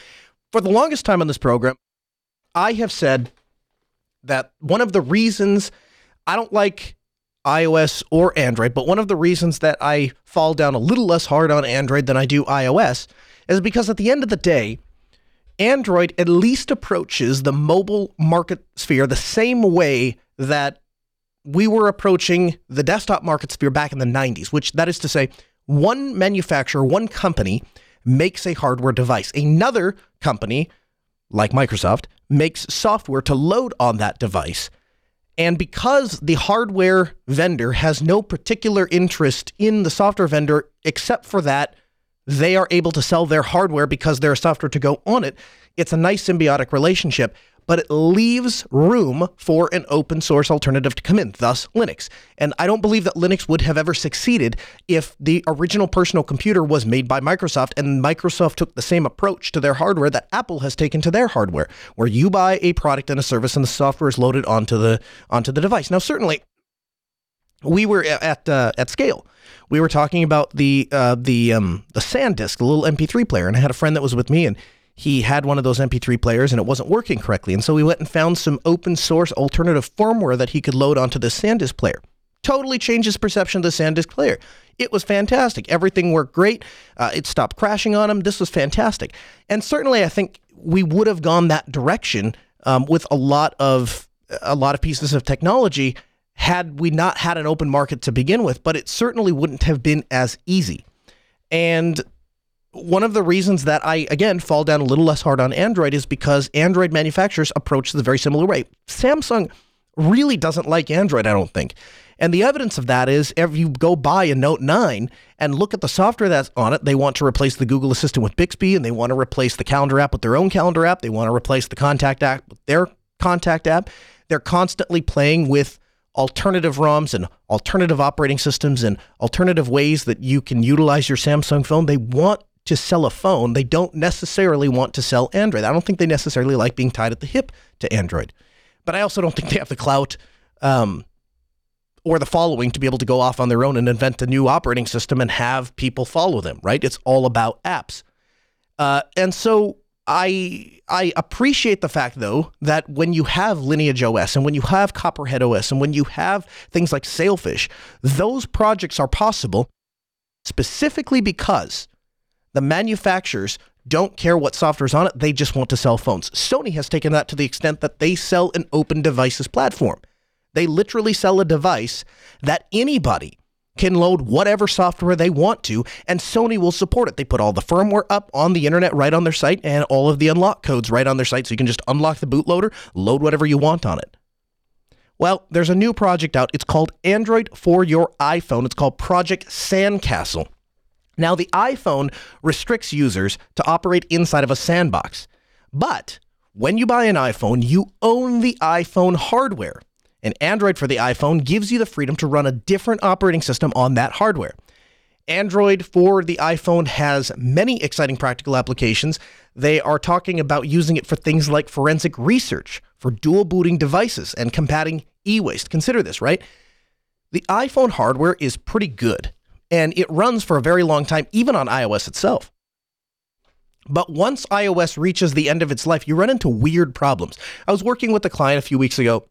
For the longest time on this program, I have said that one of the reasons I don't like iOS or Android, but one of the reasons that I fall down a little less hard on Android than I do iOS is because at the end of the day, Android at least approaches the mobile market sphere the same way that we were approaching the desktop market sphere back in the 90s, which that is to say, one manufacturer, one company makes a hardware device. Another company, like Microsoft, makes software to load on that device. And because the hardware vendor has no particular interest in the software vendor, except for that they are able to sell their hardware because there's software to go on it, it's a nice symbiotic relationship but it leaves room for an open source alternative to come in, thus Linux. And I don't believe that Linux would have ever succeeded if the original personal computer was made by Microsoft and Microsoft took the same approach to their hardware that Apple has taken to their hardware, where you buy a product and a service and the software is loaded onto the onto the device. Now, certainly, we were at uh, at SCALE. We were talking about the uh, the um, the SanDisk, the little MP3 player, and I had a friend that was with me, and he had one of those MP3 players and it wasn't working correctly. And so we went and found some open source alternative firmware that he could load onto the SanDisk player. Totally changed his perception of the SanDisk player. It was fantastic. Everything worked great. Uh, it stopped crashing on him. This was fantastic. And certainly, I think we would have gone that direction um, with a lot of a lot of pieces of technology had we not had an open market to begin with. But it certainly wouldn't have been as easy. And one of the reasons that I, again, fall down a little less hard on Android is because Android manufacturers approach a very similar way. Samsung really doesn't like Android, I don't think. And the evidence of that is if you go buy a Note 9 and look at the software that's on it, they want to replace the Google Assistant with Bixby and they want to replace the calendar app with their own calendar app. They want to replace the contact app with their contact app. They're constantly playing with alternative ROMs and alternative operating systems and alternative ways that you can utilize your Samsung phone. They want to sell a phone, they don't necessarily want to sell Android. I don't think they necessarily like being tied at the hip to Android. But I also don't think they have the clout um, or the following to be able to go off on their own and invent a new operating system and have people follow them, right? It's all about apps. Uh, and so I I appreciate the fact though that when you have Lineage OS and when you have Copperhead OS and when you have things like Sailfish, those projects are possible specifically because the manufacturers don't care what software is on it, they just want to sell phones. Sony has taken that to the extent that they sell an open devices platform. They literally sell a device that anybody can load whatever software they want to, and Sony will support it. They put all the firmware up on the internet right on their site and all of the unlock codes right on their site, so you can just unlock the bootloader, load whatever you want on it. Well, there's a new project out. It's called Android for your iPhone. It's called Project Sandcastle. Now, the iPhone restricts users to operate inside of a sandbox. But when you buy an iPhone, you own the iPhone hardware. And Android for the iPhone gives you the freedom to run a different operating system on that hardware. Android for the iPhone has many exciting practical applications. They are talking about using it for things like forensic research, for dual booting devices, and combating e waste. Consider this, right? The iPhone hardware is pretty good and it runs for a very long time, even on iOS itself. But once iOS reaches the end of its life, you run into weird problems. I was working with a client a few weeks ago,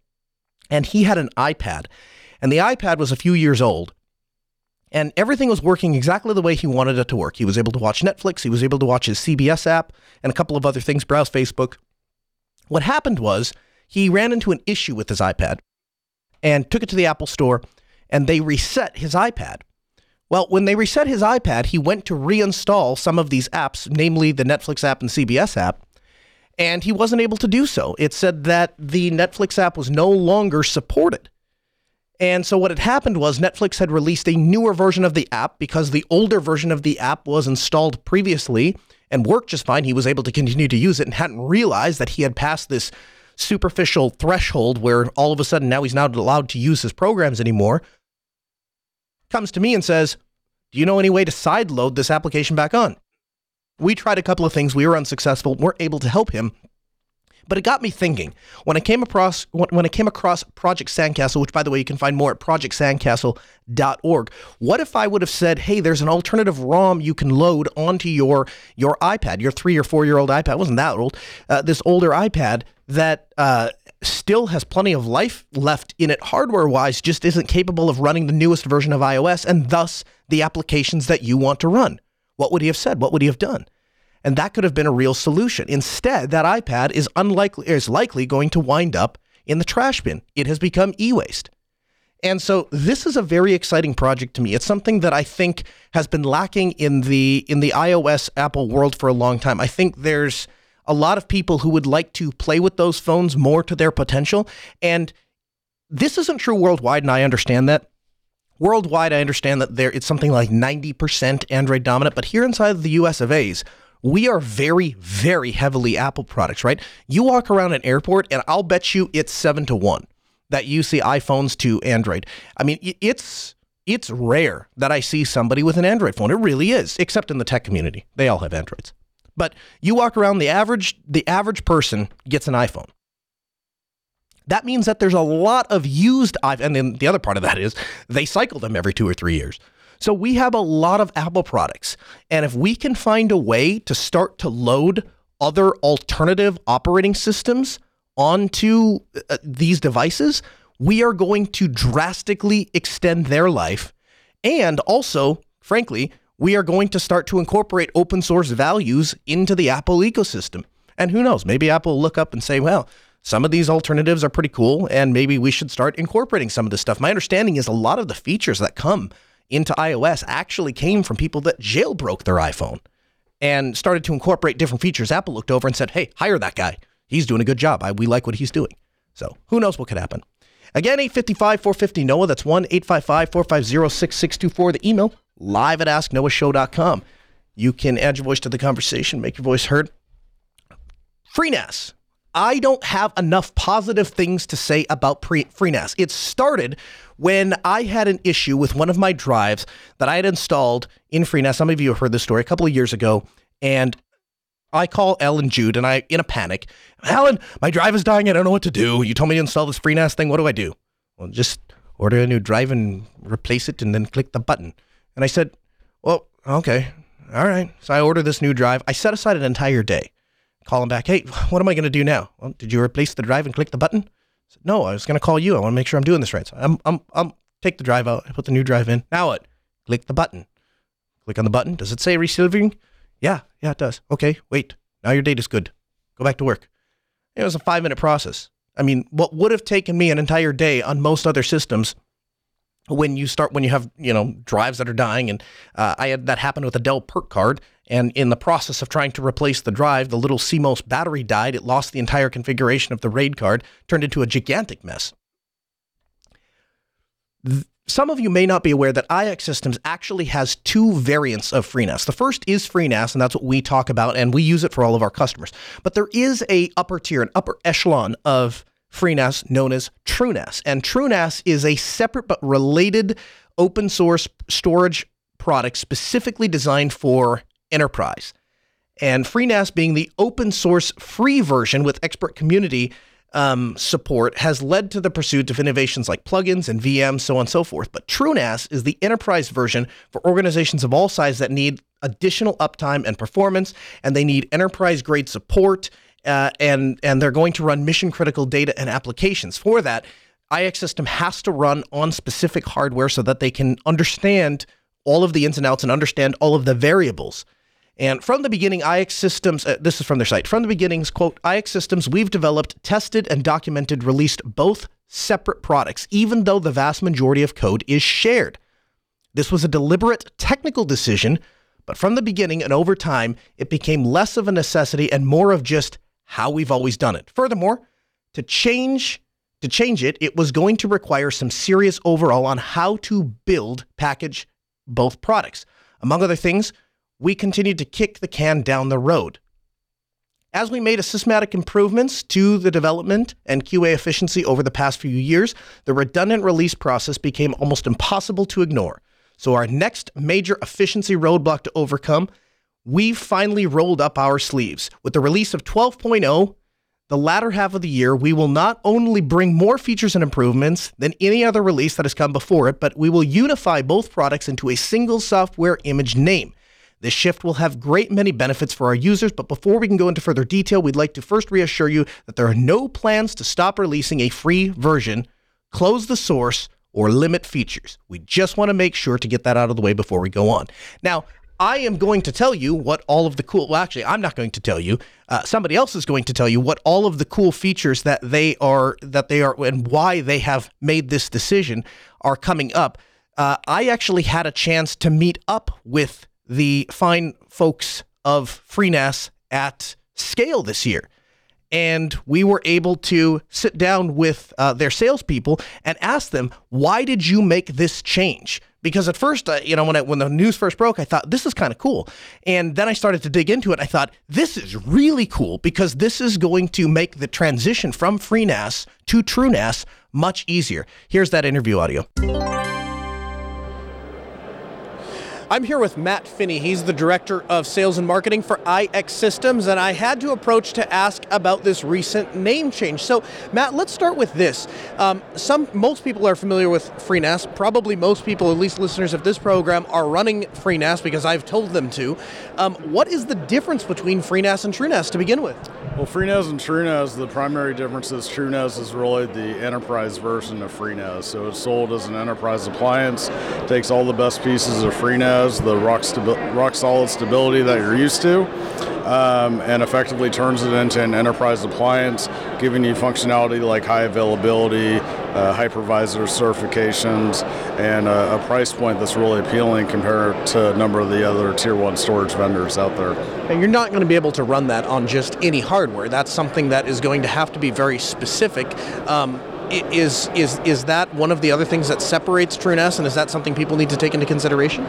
and he had an iPad, and the iPad was a few years old. And everything was working exactly the way he wanted it to work. He was able to watch Netflix, he was able to watch his CBS app, and a couple of other things, browse Facebook. What happened was he ran into an issue with his iPad and took it to the Apple Store, and they reset his iPad. Well, when they reset his iPad, he went to reinstall some of these apps, namely the Netflix app and CBS app, and he wasn't able to do so. It said that the Netflix app was no longer supported. And so what had happened was Netflix had released a newer version of the app because the older version of the app was installed previously and worked just fine. He was able to continue to use it and hadn't realized that he had passed this superficial threshold where all of a sudden now he's not allowed to use his programs anymore comes to me and says, Do you know any way to sideload this application back on? We tried a couple of things. We were unsuccessful, weren't able to help him. But it got me thinking when I came across when I came across Project Sandcastle, which by the way you can find more at projectsandcastle.org. What if I would have said, "Hey, there's an alternative ROM you can load onto your your iPad, your three or four year old iPad, it wasn't that old, uh, this older iPad that uh, still has plenty of life left in it hardware wise, just isn't capable of running the newest version of iOS and thus the applications that you want to run." What would he have said? What would he have done? And that could have been a real solution. Instead, that iPad is unlikely is likely going to wind up in the trash bin. It has become e-waste. And so this is a very exciting project to me. It's something that I think has been lacking in the in the iOS Apple world for a long time. I think there's a lot of people who would like to play with those phones more to their potential and this isn't true worldwide and I understand that. Worldwide I understand that there it's something like 90% Android dominant, but here inside the US of A's, we are very, very heavily Apple products, right? You walk around an airport, and I'll bet you it's seven to one that you see iPhones to Android. I mean, it's it's rare that I see somebody with an Android phone. It really is, except in the tech community. They all have Androids. But you walk around the average the average person gets an iPhone. That means that there's a lot of used iPhones, and then the other part of that is they cycle them every two or three years. So we have a lot of Apple products. And if we can find a way to start to load other alternative operating systems onto uh, these devices, we are going to drastically extend their life. And also, frankly, we are going to start to incorporate open source values into the Apple ecosystem. And who knows, maybe Apple will look up and say, well, some of these alternatives are pretty cool, and maybe we should start incorporating some of this stuff. My understanding is a lot of the features that come into iOS actually came from people that jailbroke their iPhone and started to incorporate different features. Apple looked over and said, hey, hire that guy. He's doing a good job. I, we like what he's doing. So who knows what could happen. Again, 855 450 NOAH. That's 1 855 450 6624. The email live at asknoahshow.com. You can add your voice to the conversation, make your voice heard. FreeNAS I don't have enough positive things to say about pre- FreeNAS. It started when I had an issue with one of my drives that I had installed in FreeNAS. Some of you have heard this story a couple of years ago, and I call Allan Jude, and I in a panic. Allan, my drive is dying. I don't know what to do. You told me to install this FreeNAS thing. What do I do? Well, just order a new drive and replace it, and then click the button. And I said, well, okay, all right. So I ordered this new drive. I set aside an entire day call him back. Hey, what am I going to do now? Well, did you replace the drive and click the button? I said, no, I was going to call you. I want to make sure I'm doing this right. So I'm, I'm, I'm take the drive out. I put the new drive in. Now what? Click the button. Click on the button. Does it say resilvering? Yeah, yeah, it does. Okay, wait. Now your data's good. Go back to work. It was a five minute process. I mean, what would have taken me an entire day on most other systems when you start when you have you know drives that are dying and uh, i had that happen with a dell PERC card and in the process of trying to replace the drive the little cmos battery died it lost the entire configuration of the raid card turned into a gigantic mess some of you may not be aware that IX Systems actually has two variants of FreeNAS. The first is FreeNAS, and that's what we talk about, and we use it for all of our customers. But there is a upper tier, an upper echelon of FreeNAS known as TrueNAS. And TrueNAS is a separate but related open source storage product specifically designed for enterprise. And FreeNAS being the open source free version with expert community um, support has led to the pursuit of innovations like plugins and VMs, so on and so forth. But TrueNAS is the enterprise version for organizations of all sizes that need additional uptime and performance, and they need enterprise grade support uh, and and they're going to run mission critical data and applications. For that, IX system has to run on specific hardware so that they can understand all of the ins and outs and understand all of the variables. And from the beginning, IX Systems, uh, this is from their site, from the beginnings, quote, IX Systems, we've developed, tested, and documented, released both separate products, even though the vast majority of code is shared. This was a deliberate technical decision, but from the beginning and over time, it became less of a necessity and more of just how we've always done it. Furthermore, to change to change it, it was going to require some serious overhaul on how to build package both products. Among other things, we continued to kick the can down the road. As we made systematic improvements to the development and QA efficiency over the past few years, the redundant release process became almost impossible to ignore. So, our next major efficiency roadblock to overcome we've finally rolled up our sleeves. With the release of 12.0, the latter half of the year, we will not only bring more features and improvements than any other release that has come before it, but we will unify both products into a single software image name. This shift will have great many benefits for our users, but before we can go into further detail, we'd like to first reassure you that there are no plans to stop releasing a free version, close the source, or limit features. We just want to make sure to get that out of the way before we go on. Now, I am going to tell you what all of the cool. Well, actually, I'm not going to tell you. Uh, somebody else is going to tell you what all of the cool features that they are that they are and why they have made this decision are coming up. Uh, I actually had a chance to meet up with the fine folks of FreeNAS at SCALE this year. And we were able to sit down with uh, their salespeople and ask them, why did you make this change? Because at first, uh, you know, when, I, when the news first broke, I thought this is kind of cool. And then I started to dig into it. I thought this is really cool because this is going to make the transition from FreeNAS to TrueNAS much easier. Here's that interview audio. I'm here with Matt Finney. He's the director of sales and marketing for IX Systems, and I had to approach to ask about this recent name change. So, Matt, let's start with this. Um, some, most people are familiar with FreeNAS. Probably most people, at least listeners of this program, are running FreeNAS because I've told them to. Um, what is the difference between FreeNAS and TrueNAS to begin with? Well, FreeNAS and TrueNAS, the primary difference is TrueNAS is really the enterprise version of FreeNAS. So it's sold as an enterprise appliance, takes all the best pieces of FreeNAS the rock, stabi- rock solid stability that you're used to, um, and effectively turns it into an enterprise appliance, giving you functionality like high availability, uh, hypervisor certifications, and a, a, price point that's really appealing compared to a number of the other tier one storage vendors out there. And you're not going to be able to run that on just any hardware. That's something that is going to have to be very specific. Um, is is is that one of the other things that separates TrueNAS, and is that something people need to take into consideration?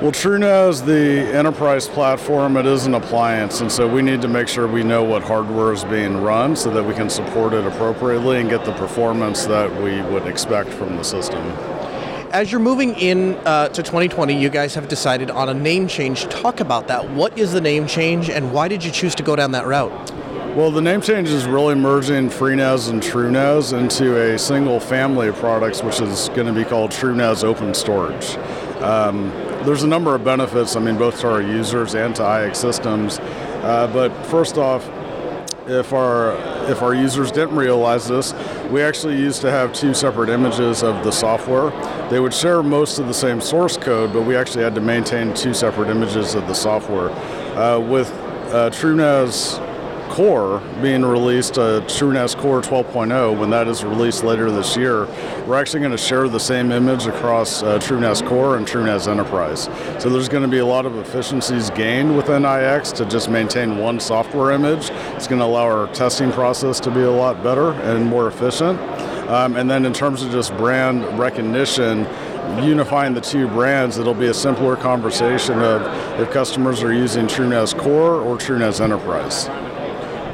Well, TrueNAS, the enterprise platform, it is an appliance, and so we need to make sure we know what hardware is being run so that we can support it appropriately and get the performance that we would expect from the system. As you're moving in uh, to 2020, you guys have decided on a name change. Talk about that. What is the name change, and why did you choose to go down that route? Well, the name change is really merging FreeNAS and TrueNAS into a single family of products, which is going to be called TrueNAS Open Storage. Um, there's a number of benefits, I mean, both to our users and to IX systems. Uh, but first off, if our if our users didn't realize this, we actually used to have two separate images of the software. They would share most of the same source code, but we actually had to maintain two separate images of the software. Uh, with uh, TrueNAS Core being released, uh, TrueNAS Core 12.0, when that is released later this year, we're actually going to share the same image across uh, TrueNAS Core and TrueNAS Enterprise. So there's going to be a lot of efficiencies gained within IX to just maintain one software image. It's going to allow our testing process to be a lot better and more efficient. Um, and then in terms of just brand recognition, unifying the two brands, it'll be a simpler conversation of if customers are using TrueNAS Core or TrueNAS Enterprise.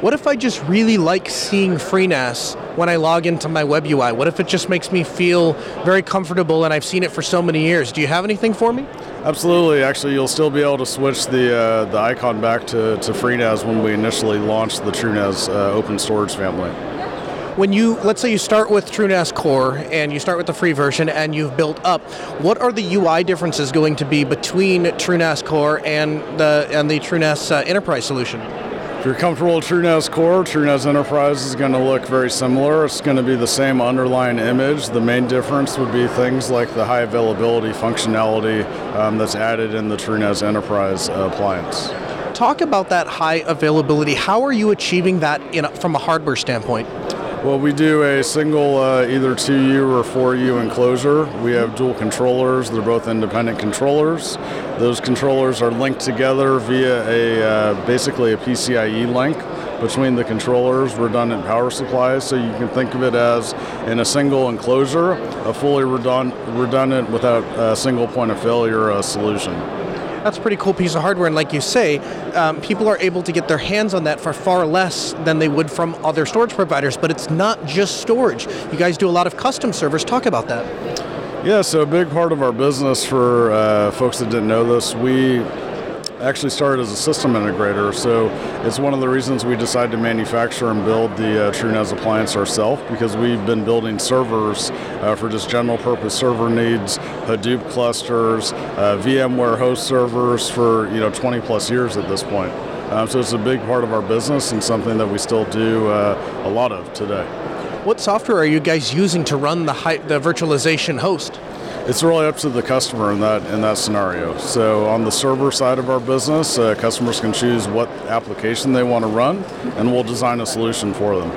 What if I just really like seeing FreeNAS when I log into my web UI? What if it just makes me feel very comfortable and I've seen it for so many years? Do you have anything for me? Absolutely. Actually, you'll still be able to switch the uh, the icon back to, to FreeNAS when we initially launched the TrueNAS uh, open storage family. When you let's say you start with TrueNAS Core and you start with the free version and you've built up, what are the UI differences going to be between TrueNAS Core and the and the TrueNAS uh, Enterprise solution? You're comfortable with TrueNAS Core, TrueNAS Enterprise is going to look very similar. It's going to be the same underlying image. The main difference would be things like the high availability functionality um, that's added in the TrueNAS Enterprise uh, appliance. Talk about that high availability. How are you achieving that in, from a hardware standpoint? Well, we do a single uh, either 2U or 4U enclosure. We have dual controllers. They're both independent controllers. Those controllers are linked together via a uh, basically a PCIe link between the controllers, redundant power supplies. So you can think of it as in a single enclosure, a fully redundant without a single point of failure uh, solution that's a pretty cool piece of hardware. And like you say, um, people are able to get their hands on that for far less than they would from other storage providers. But it's not just storage. You guys do a lot of custom servers. Talk about that. Yeah, so a big part of our business for uh, folks that didn't know this, we actually started as a system integrator, so it's one of the reasons we decided to manufacture and build the uh, TrueNAS appliance ourselves because we've been building servers uh, for just general purpose server needs, Hadoop clusters, uh, VMware host servers for you know 20 plus years at this point. Um, so it's a big part of our business and something that we still do uh, a lot of today. What software are you guys using to run the, the virtualization host? It's really up to the customer in that in that scenario. So on the server side of our business, uh, customers can choose what application they want to run, and we'll design a solution for them.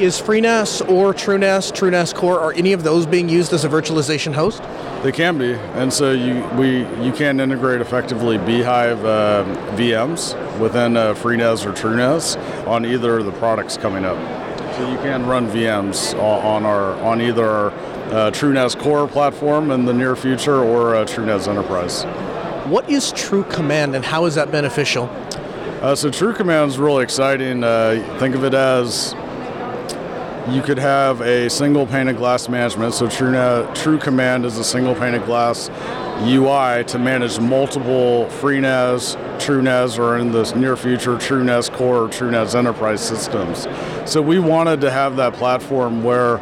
Is FreeNAS or TrueNAS, TrueNAS Core, are any of those being used as a virtualization host? They can be, and so you we you can integrate effectively bhyve uh, VMs within uh, FreeNAS or TrueNAS on either of the products coming up. So you can run VMs on our on either our uh, TrueNAS Core platform in the near future or uh, TrueNAS Enterprise. What is True Command and how is that beneficial? Uh, so True Command is really exciting. Uh, think of it as you could have a single pane of glass management. So True, True Command is a single pane of glass UI to manage multiple FreeNAS, TrueNAS, or in the near future, TrueNAS Core or TrueNAS Enterprise systems. So we wanted to have that platform where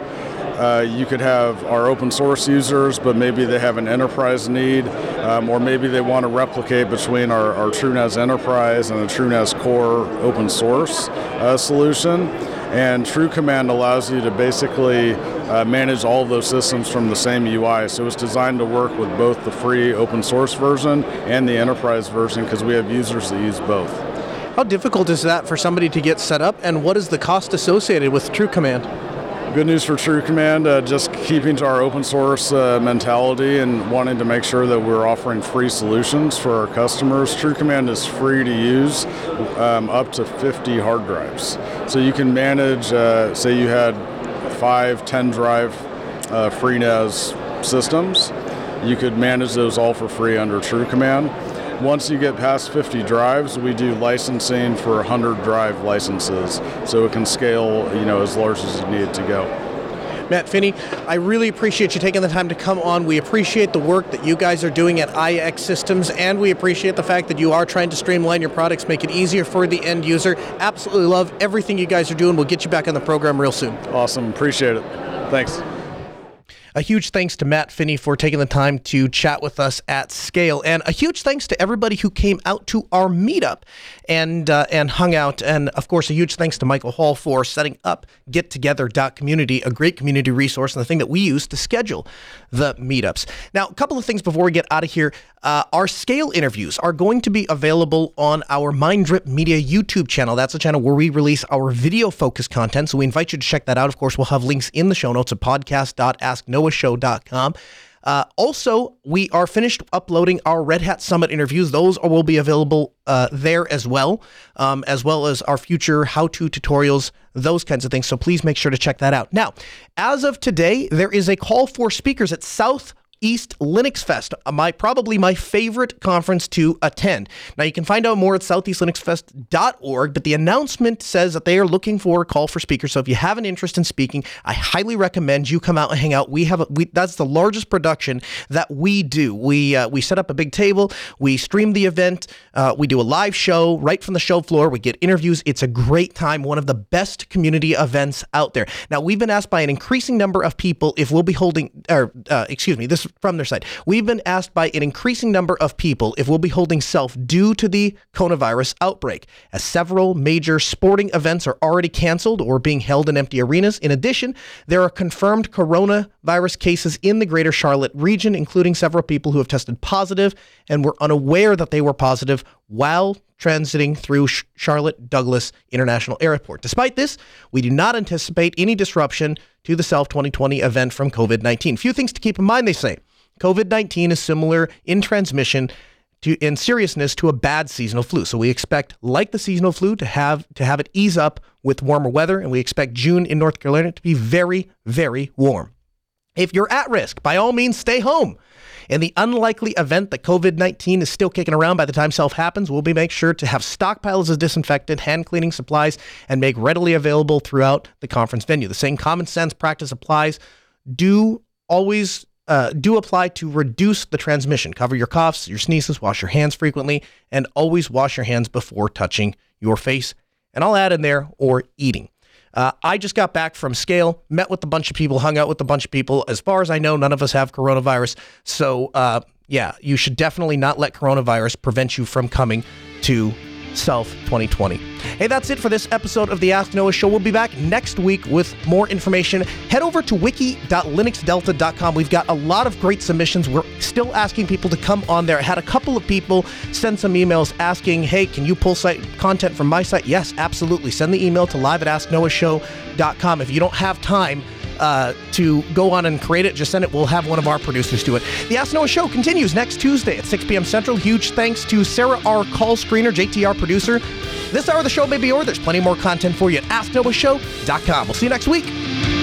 uh, you could have our open source users, but maybe they have an enterprise need, um, or maybe they want to replicate between our, our TrueNAS Enterprise and a TrueNAS Core open source uh, solution. And True Command allows you to basically uh, manage all those systems from the same UI. So it's designed to work with both the free open source version and the enterprise version because we have users that use both. How difficult is that for somebody to get set up, and what is the cost associated with True Command? Good news for True Command, uh, just keeping to our open source uh, mentality and wanting to make sure that we're offering free solutions for our customers. True Command is free to use um, up to 50 hard drives. So you can manage, uh, say you had five 10 drive uh, FreeNAS systems, you could manage those all for free under True Command. Once you get past 50 drives, we do licensing for 100 drive licenses, so it can scale, you know, as large as you need it to go. Matt Finney, I really appreciate you taking the time to come on. We appreciate the work that you guys are doing at IX Systems, and we appreciate the fact that you are trying to streamline your products, make it easier for the end user. Absolutely love everything you guys are doing. We'll get you back on the program real soon. Awesome. Appreciate it. Thanks. A huge thanks to Matt Finney for taking the time to chat with us at SCALE, and a huge thanks to everybody who came out to our meetup and uh, and hung out, and of course a huge thanks to Michael Hall for setting up GetTogether.community, a great community resource and the thing that we use to schedule the meetups. Now, a couple of things before we get out of here. Uh, our SCALE interviews are going to be available on our Minddrip Media YouTube channel. That's a channel where we release our video focused content. So we invite you to check that out. Of course, we'll have links in the show notes at podcast.asknoahshow.com. Uh, also, we are finished uploading our Red Hat Summit interviews. Those will be available uh, there as well, um, as well as our future how to tutorials, those kinds of things. So please make sure to check that out. Now, as of today, there is a call for speakers at South East Linux Fest, uh, my probably my favorite conference to attend. Now you can find out more at southeastlinuxfest.org, but the announcement says that they are looking for a call for speakers. So if you have an interest in speaking, I highly recommend you come out and hang out. We have a, we, that's the largest production that we do. We uh, we set up a big table, we stream the event, uh, we do a live show right from the show floor. We get interviews. It's a great time, one of the best community events out there. Now we've been asked by an increasing number of people if we'll be holding, or uh, excuse me, this from their side. We've been asked by an increasing number of people if we'll be holding SELF due to the coronavirus outbreak, as several major sporting events are already canceled or being held in empty arenas. In addition, there are confirmed coronavirus cases in the greater Charlotte region, including several people who have tested positive and were unaware that they were positive while transiting through Charlotte Douglas International Airport. Despite this, we do not anticipate any disruption to the SELF 2020 event from COVID 19. Few things to keep in mind, they say. COVID 19 is similar in transmission to in seriousness to a bad seasonal flu. So we expect, like the seasonal flu, to have to have it ease up with warmer weather, and we expect June in North Carolina to be very, very warm. If you're at risk, by all means, stay home. In the unlikely event that COVID 19 is still kicking around by the time SELF happens, we'll be make sure to have stockpiles of disinfectant, hand cleaning supplies, and make readily available throughout the conference venue. The same common sense practice applies. Do always uh, do apply to reduce the transmission. Cover your coughs, your sneezes, wash your hands frequently, and always wash your hands before touching your face. And I'll add in there or eating. Uh, I just got back from SCALE, met with a bunch of people, hung out with a bunch of people. As far as I know, none of us have coronavirus. So, uh, yeah, you should definitely not let coronavirus prevent you from coming to South 2020. Hey, that's it for this episode of the Ask Noah Show. We'll be back next week with more information. Head over to wiki.linuxdelta.com. We've got a lot of great submissions. We're still asking people to come on there. I had a couple of people send some emails asking, hey, can you pull site content from my site? Yes, absolutely. Send the email to live at asknoahshow.com. If you don't have time, uh, to go on and create it, just send it. We'll have one of our producers do it. The Ask Noah Show continues next Tuesday at 6 p.m. Central. Huge thanks to Sarah R. Call Screener, JTR producer. This hour of the show may be over. There's plenty more content for you at AskNoahShow.com. We'll see you next week.